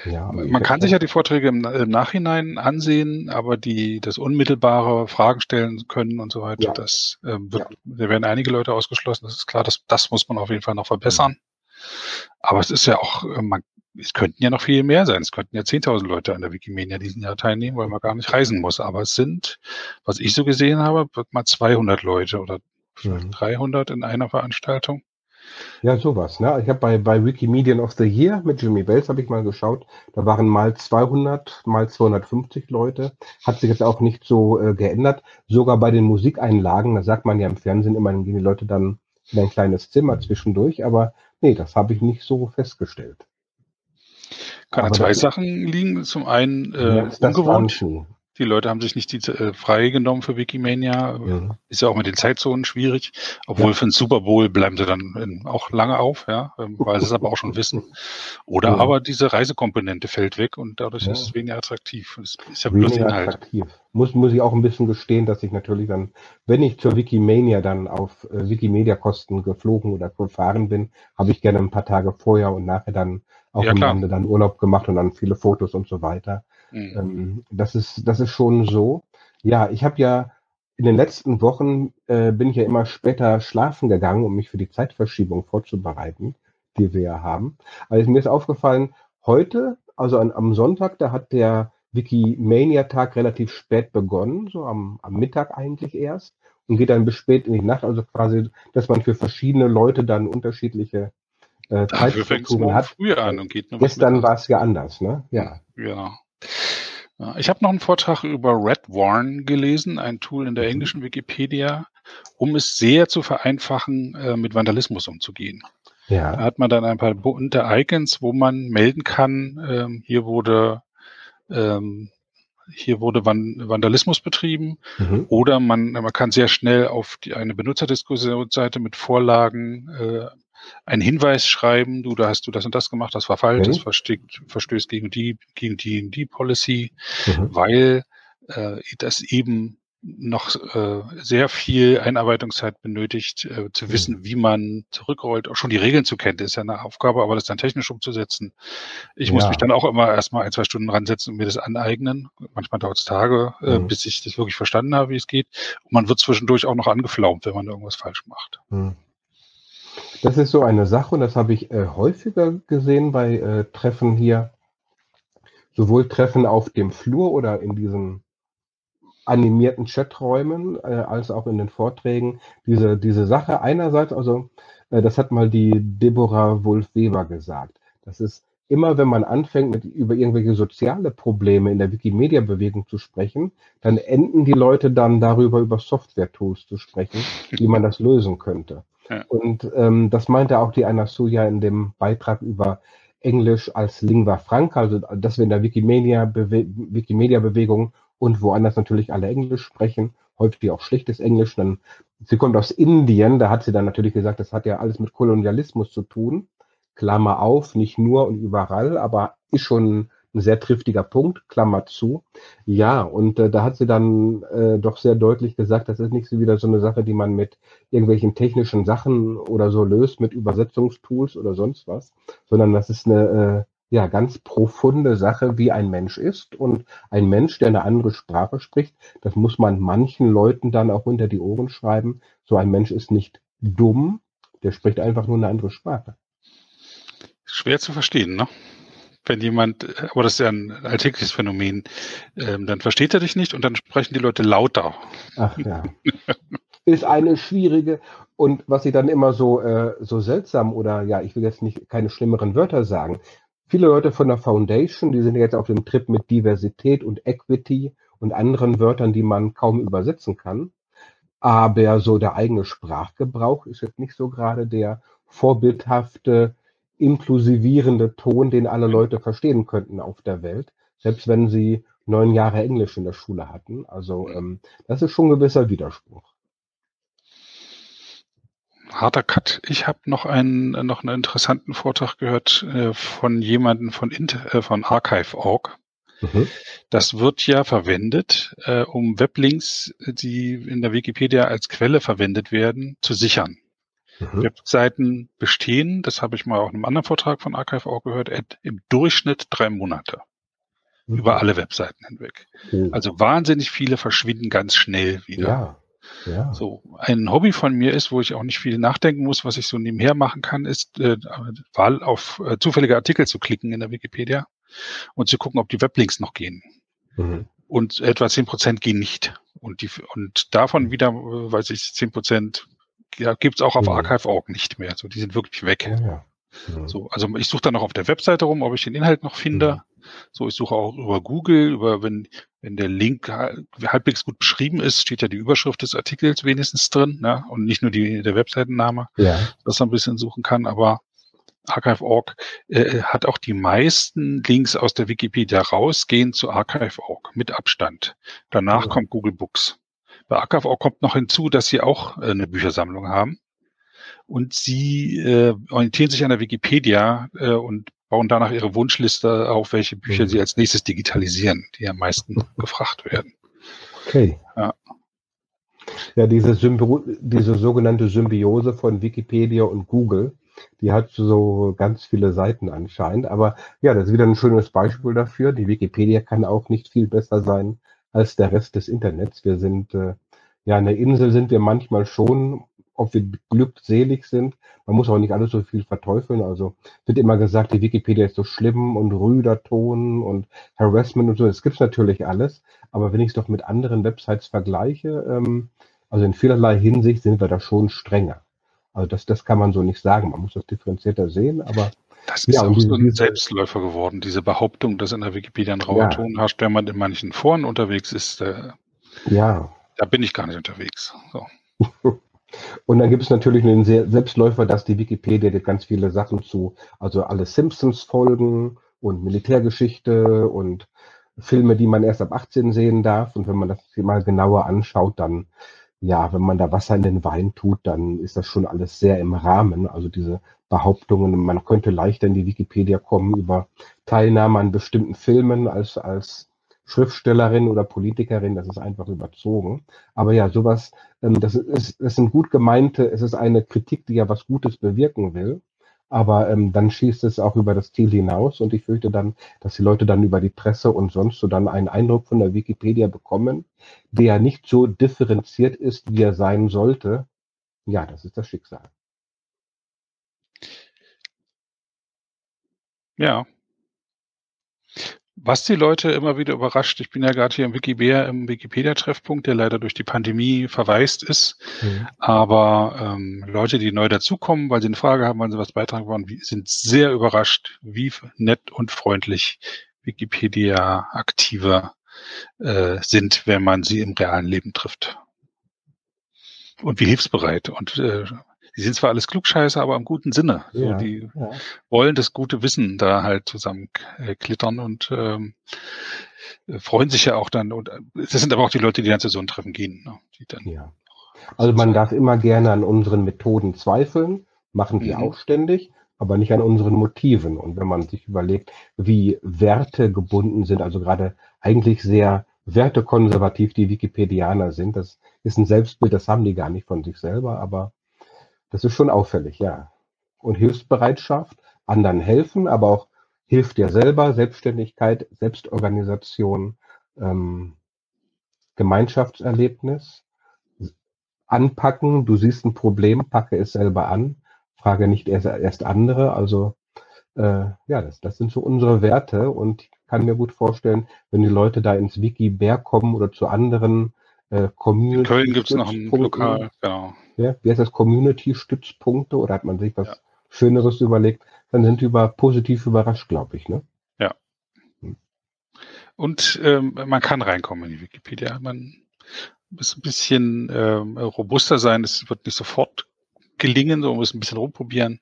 Ja, Man kann sich ja die Vorträge im, im, Nachhinein ansehen, aber die das unmittelbare Fragen stellen können und so weiter, ja. das äh, wird, ja. da werden einige Leute ausgeschlossen. Das ist klar, das, das muss man auf jeden Fall noch verbessern. Mhm. Aber es ist ja auch, äh, man, es könnten ja noch viel mehr sein. Es könnten ja 10.000 Leute an der Wikimedia diesen Jahr teilnehmen, weil man gar nicht reisen muss. Aber es sind, was ich so gesehen habe, mal 200 Leute oder vielleicht mhm. 300 in einer Veranstaltung. Ja, sowas. Ne? Ich habe bei, bei Wikimedian of the Year mit Jimmy Bells habe ich mal geschaut. Da waren mal 200, mal 250 Leute. Hat sich jetzt auch nicht so äh, geändert. Sogar bei den Musikeinlagen, da sagt man ja im Fernsehen immer, dann gehen die Leute dann in ein kleines Zimmer zwischendurch. Aber nee, das habe ich nicht so festgestellt. Kann an zwei Sachen liegen. Zum einen äh, ungewohnt. Die Leute haben sich nicht die äh, frei genommen für Wikimania. Ja. Ist ja auch mit den Zeitzonen schwierig. Obwohl ja. für den Super Bowl bleiben sie dann in, auch lange auf, ja, ähm, weil sie es aber auch schon wissen. Oder ja. aber diese Reisekomponente fällt weg und dadurch ist es weniger attraktiv. Es ist ja bloß Inhalt. Attraktiv. Muss, muss ich auch ein bisschen gestehen, dass ich natürlich dann, wenn ich zur Wikimania dann auf äh, Wikimedia-Kosten geflogen oder gefahren bin, habe ich gerne ein paar Tage vorher und nachher dann auch ja, am Ende dann Urlaub gemacht und dann viele Fotos und so weiter. Mhm. Ähm, das ist, das ist schon so. Ja, ich habe ja in den letzten Wochen äh, bin ich ja immer später schlafen gegangen, um mich für die Zeitverschiebung vorzubereiten, die wir ja haben. Also mir ist aufgefallen, heute, also an, am Sonntag, da hat der Wikimania-Tag relativ spät begonnen, so am, am Mittag eigentlich erst und geht dann bis spät in die Nacht, also quasi, dass man für verschiedene Leute dann unterschiedliche äh, Zeitstrukturen hat. Früher an und geht nur Gestern war es ja anders, ne? Ja. Ja. Ich habe noch einen Vortrag über Red Warn gelesen, ein Tool in der mhm. englischen Wikipedia, um es sehr zu vereinfachen, äh, mit Vandalismus umzugehen. Ja. Da hat man dann ein paar bunte Icons, wo man melden kann, ähm, hier wurde ähm, hier wurde Vandalismus betrieben mhm. oder man, man kann sehr schnell auf die, eine Benutzerdiskussionsseite mit Vorlagen äh, einen Hinweis schreiben, du, da hast du das und das gemacht, das war falsch, okay. das verstickt, verstößt gegen die, gegen die, die Policy, mhm. weil äh, das eben noch äh, sehr viel Einarbeitungszeit benötigt, äh, zu mhm. wissen, wie man zurückrollt. Auch schon die Regeln zu kennen, ist ja eine Aufgabe, aber das dann technisch umzusetzen. Ich ja. muss mich dann auch immer erstmal ein, zwei Stunden ransetzen und mir das aneignen. Manchmal dauert es Tage, äh, mhm. bis ich das wirklich verstanden habe, wie es geht. Und man wird zwischendurch auch noch angeflaumt, wenn man irgendwas falsch macht. Mhm. Das ist so eine Sache und das habe ich äh, häufiger gesehen bei äh, Treffen hier. Sowohl Treffen auf dem Flur oder in diesen animierten Chaträumen äh, als auch in den Vorträgen. Diese, diese Sache einerseits, also äh, das hat mal die Deborah Wolf-Weber gesagt. Das ist immer, wenn man anfängt, mit, über irgendwelche soziale Probleme in der Wikimedia-Bewegung zu sprechen, dann enden die Leute dann darüber, über Software-Tools zu sprechen, wie man das lösen könnte. Und ähm, das meinte auch die Anna Suya in dem Beitrag über Englisch als Lingua Franca, also dass wir in der Wikimedia-Bewegung Wikimedia und woanders natürlich alle Englisch sprechen, häufig auch schlechtes Englisch. Dann, sie kommt aus Indien, da hat sie dann natürlich gesagt, das hat ja alles mit Kolonialismus zu tun. Klammer auf, nicht nur und überall, aber ist schon ein sehr triftiger Punkt, Klammer zu. Ja, und äh, da hat sie dann äh, doch sehr deutlich gesagt, das ist nicht so wieder so eine Sache, die man mit irgendwelchen technischen Sachen oder so löst, mit Übersetzungstools oder sonst was, sondern das ist eine äh, ja ganz profunde Sache, wie ein Mensch ist. Und ein Mensch, der eine andere Sprache spricht, das muss man manchen Leuten dann auch unter die Ohren schreiben. So ein Mensch ist nicht dumm, der spricht einfach nur eine andere Sprache. Schwer zu verstehen, ne? Wenn jemand, aber das ist ja ein alltägliches Phänomen, ähm, dann versteht er dich nicht und dann sprechen die Leute lauter. Ach ja. ist eine schwierige und was sie dann immer so, äh, so seltsam oder ja, ich will jetzt nicht keine schlimmeren Wörter sagen. Viele Leute von der Foundation, die sind jetzt auf dem Trip mit Diversität und Equity und anderen Wörtern, die man kaum übersetzen kann. Aber so der eigene Sprachgebrauch ist jetzt nicht so gerade der vorbildhafte, inklusivierende Ton, den alle Leute verstehen könnten auf der Welt, selbst wenn sie neun Jahre Englisch in der Schule hatten. Also ähm, das ist schon ein gewisser Widerspruch. Harter Cut. Ich habe noch einen noch einen interessanten Vortrag gehört äh, von jemandem von Int äh, von Archive.org. Mhm. Das wird ja verwendet, äh, um Weblinks, die in der Wikipedia als Quelle verwendet werden, zu sichern. Mhm. Webseiten bestehen, das habe ich mal auch in einem anderen Vortrag von Archive auch gehört, im Durchschnitt drei Monate. Mhm. Über alle Webseiten hinweg. Mhm. Also wahnsinnig viele verschwinden ganz schnell wieder. Ja. Ja. So, ein Hobby von mir ist, wo ich auch nicht viel nachdenken muss, was ich so nebenher machen kann, ist äh, Wahl auf äh, zufällige Artikel zu klicken in der Wikipedia und zu gucken, ob die Weblinks noch gehen. Mhm. Und etwa zehn Prozent gehen nicht. Und, die, und davon wieder, äh, weiß ich, zehn Prozent ja, gibt's auch auf mhm. Archive.org nicht mehr. So, die sind wirklich weg. Ja, ja. So, also ich suche dann noch auf der Webseite rum, ob ich den Inhalt noch finde. Mhm. So, ich suche auch über Google, über wenn, wenn der Link halbwegs gut beschrieben ist, steht ja die Überschrift des Artikels wenigstens drin, ne? Und nicht nur die, der Webseitenname, ja. dass man ein bisschen suchen kann, aber Archive.org äh, hat auch die meisten Links aus der Wikipedia raus, gehen zu Archive.org mit Abstand. Danach ja. kommt Google Books. Bei Archive.org kommt noch hinzu, dass sie auch äh, eine Büchersammlung haben. Und sie äh, orientieren sich an der Wikipedia äh, und bauen danach ihre Wunschliste auf, welche Bücher mhm. sie als nächstes digitalisieren, die am meisten gefragt werden. Okay. Ja. Ja, diese, diese sogenannte Symbiose von Wikipedia und Google, die hat so ganz viele Seiten anscheinend. Aber ja, das ist wieder ein schönes Beispiel dafür. Die Wikipedia kann auch nicht viel besser sein als der Rest des Internets. Wir sind, äh, ja, eine Insel sind wir manchmal schon, ob wir glückselig sind. Man muss auch nicht alles so viel verteufeln. Also wird immer gesagt, die Wikipedia ist so schlimm und rüder Ton und Harassment und so. Das gibt's natürlich alles. Aber wenn ich es doch mit anderen Websites vergleiche, ähm, also in vielerlei Hinsicht sind wir da schon strenger. Also das, das kann man so nicht sagen. Man muss das differenzierter sehen, aber das ist ja, auch so ein Selbstläufer geworden, diese Behauptung, dass in der Wikipedia ein rauer ja. Ton herrscht, wenn man in manchen Foren unterwegs ist. Äh, ja. Da bin ich gar nicht unterwegs. So. Und dann gibt es natürlich einen Selbstläufer, dass die Wikipedia ganz viele Sachen zu, also alle Simpsons-Folgen und Militärgeschichte und Filme, die man erst ab 18 sehen darf. Und wenn man das mal genauer anschaut, dann ja, wenn man da Wasser in den Wein tut, dann ist das schon alles sehr im Rahmen. Also diese Behauptungen, man könnte leichter in die Wikipedia kommen über Teilnahme an bestimmten Filmen als, als Schriftstellerin oder Politikerin, das ist einfach überzogen. Aber ja, sowas, ähm, das ist, das sind gut gemeinte, es ist eine Kritik, die ja was Gutes bewirken will aber ähm, dann schießt es auch über das Ziel hinaus und ich fürchte dann, dass die Leute dann über die Presse und sonst so dann einen Eindruck von der Wikipedia bekommen, der nicht so differenziert ist, wie er sein sollte. Ja, das ist das Schicksal. Ja, was die Leute immer wieder überrascht, ich bin ja gerade hier im Wikipedia, im Wikipedia-Treffpunkt, der leider durch die Pandemie verwaist ist. Mhm. Aber ähm, Leute, die neu dazukommen, weil sie eine Frage haben, weil sie was beitragen wollen, sind sehr überrascht, wie nett und freundlich Wikipedia-Aktive äh, sind, wenn man sie im realen Leben trifft. Und wie hilfsbereit und äh, die sind zwar alles Klugscheißer, aber im guten Sinne. Ja, so, die ja. wollen das gute Wissen da halt zusammen äh, klittern und ähm, äh, freuen sich ja auch dann. Und äh, das sind aber auch die Leute, die dann zu so einem Treffen gehen. Ne? Die dann ja. Also man darf immer gerne an unseren Methoden zweifeln, machen wir mhm. auch ständig, aber nicht an unseren Motiven. Und wenn man sich überlegt, wie Werte gebunden sind, also gerade eigentlich sehr wertekonservativ die Wikipedianer sind, das ist ein Selbstbild, das haben die gar nicht von sich selber, aber das ist schon auffällig, ja. Und Hilfsbereitschaft, anderen helfen, aber auch hilft dir selber, Selbstständigkeit, Selbstorganisation, ähm, Gemeinschaftserlebnis, anpacken, du siehst ein Problem, packe es selber an, frage nicht erst, erst andere. Also äh, ja, das, das sind so unsere Werte und ich kann mir gut vorstellen, wenn die Leute da ins Wiki Bär kommen oder zu anderen äh, Community. In Köln gibt es noch ein Lokal, genau ja, wie heißt das, Community-Stützpunkte oder hat man sich was ja. Schöneres überlegt, dann sind die über positiv überrascht, glaube ich, ne? Ja. Hm. Und ähm, man kann reinkommen in die Wikipedia. Man muss ein bisschen ähm, robuster sein. Es wird nicht sofort gelingen, so man muss ein bisschen rumprobieren.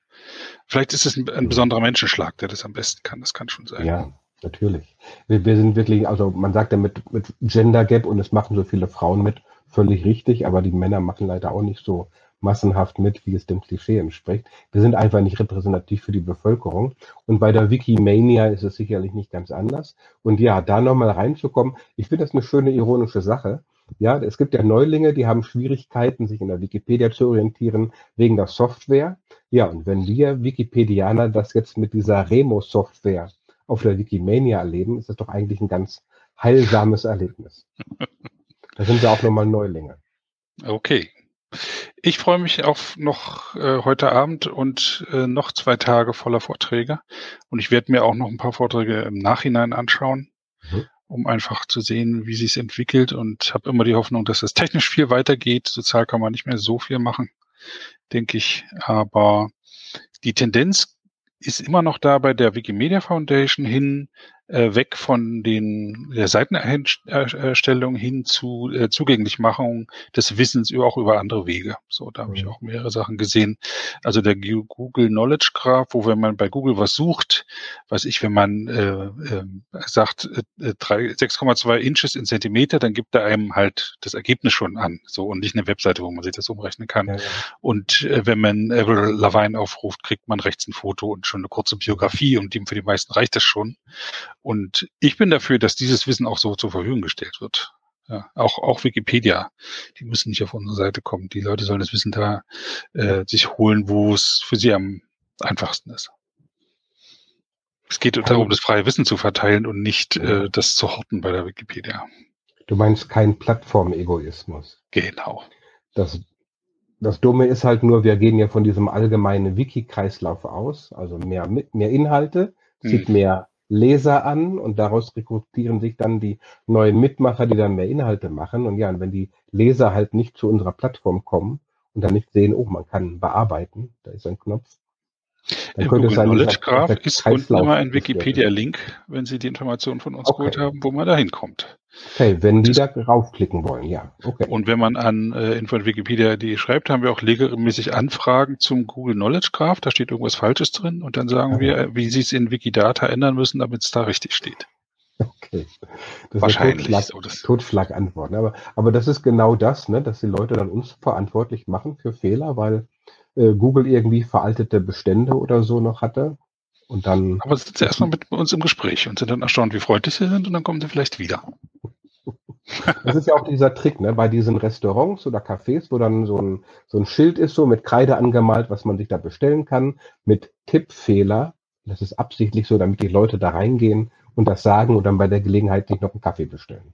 Vielleicht ist es ein, ein besonderer Menschenschlag, der das am besten kann. Das kann schon sein. Ja, natürlich. Wir, wir sind wirklich, also man sagt ja mit, mit Gender Gap und es machen so viele Frauen mit völlig richtig, aber die Männer machen leider auch nicht so massenhaft mit, wie es dem Klischee entspricht. Wir sind einfach nicht repräsentativ für die Bevölkerung. Und bei der Wikimania ist es sicherlich nicht ganz anders. Und ja, da nochmal reinzukommen, ich finde das eine schöne ironische Sache. Ja, es gibt ja Neulinge, die haben Schwierigkeiten, sich in der Wikipedia zu orientieren, wegen der Software. Ja, und wenn wir Wikipedianer das jetzt mit dieser Remo-Software auf der Wikimania erleben, ist das doch eigentlich ein ganz heilsames Erlebnis. Da sind wir auch nochmal Neulinge. Okay. Ich freue mich auf noch äh, heute Abend und äh, noch zwei Tage voller Vorträge. Und ich werde mir auch noch ein paar Vorträge im Nachhinein anschauen, mhm. um einfach zu sehen, wie sich es entwickelt. Und habe immer die Hoffnung, dass es technisch viel weitergeht. Sozial kann man nicht mehr so viel machen, denke ich. Aber die Tendenz ist immer noch da bei der Wikimedia Foundation hin äh, weg von den der Seitenerstellung hin zu äh, Zugänglichmachung des Wissens auch über andere Wege. So, da habe ich mhm. auch mehrere Sachen gesehen. Also der Google Knowledge Graph, wo wenn man bei Google was sucht, weiß ich, wenn man äh, äh, sagt äh, 6,2 Inches in Zentimeter, dann gibt er einem halt das Ergebnis schon an. So und nicht eine Webseite, wo man sich das umrechnen kann. Ja, ja. Und äh, wenn man Avril Lavigne aufruft, kriegt man rechts ein Foto und schon eine kurze Biografie und dem für die meisten reicht das schon. Und ich bin dafür, dass dieses Wissen auch so zur Verfügung gestellt wird. Ja, auch, auch Wikipedia, die müssen nicht auf unsere Seite kommen. Die Leute sollen das Wissen da äh, sich holen, wo es für sie am einfachsten ist. Es geht darum, das freie Wissen zu verteilen und nicht äh, das zu horten bei der Wikipedia. Du meinst kein Plattformegoismus. Genau. Das, das Dumme ist halt nur, wir gehen ja von diesem allgemeinen Wiki-Kreislauf aus, also mehr, mehr Inhalte, zieht hm. mehr Leser an und daraus rekrutieren sich dann die neuen Mitmacher, die dann mehr Inhalte machen. Und ja, und wenn die Leser halt nicht zu unserer Plattform kommen und dann nicht sehen, oh, man kann bearbeiten, da ist ein Knopf, dann Im könnte Google sein, Knowledge Graph ist unten immer ein Wikipedia-Link, wenn Sie die Informationen von uns okay. geholt haben, wo man da hinkommt. Okay, wenn die da raufklicken wollen, ja. Okay. Und wenn man an äh, info Wikipedia.de schreibt, haben wir auch regelmäßig Anfragen zum Google Knowledge Graph. Da steht irgendwas Falsches drin und dann sagen okay. wir, wie Sie es in Wikidata ändern müssen, damit es da richtig steht. Okay. Das Wahrscheinlich. Totschlag, so, das Totschlagantworten. Aber, aber das ist genau das, ne, dass die Leute dann uns verantwortlich machen für Fehler, weil äh, Google irgendwie veraltete Bestände oder so noch hatte. Und dann. Aber sind sie erstmal mit uns im Gespräch und sind dann erstaunt, wie freundlich sie sind und dann kommen sie vielleicht wieder. Das ist ja auch dieser Trick, ne? Bei diesen Restaurants oder Cafés, wo dann so ein, so ein Schild ist, so mit Kreide angemalt, was man sich da bestellen kann, mit Tippfehler. Das ist absichtlich so, damit die Leute da reingehen und das sagen und dann bei der Gelegenheit sich noch einen Kaffee bestellen.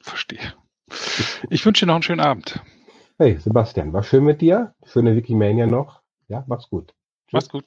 Verstehe. Ich wünsche dir noch einen schönen Abend. Hey, Sebastian, war schön mit dir. Schöne Wikimania noch. Ja, mach's gut. Tschüss. Mach's gut.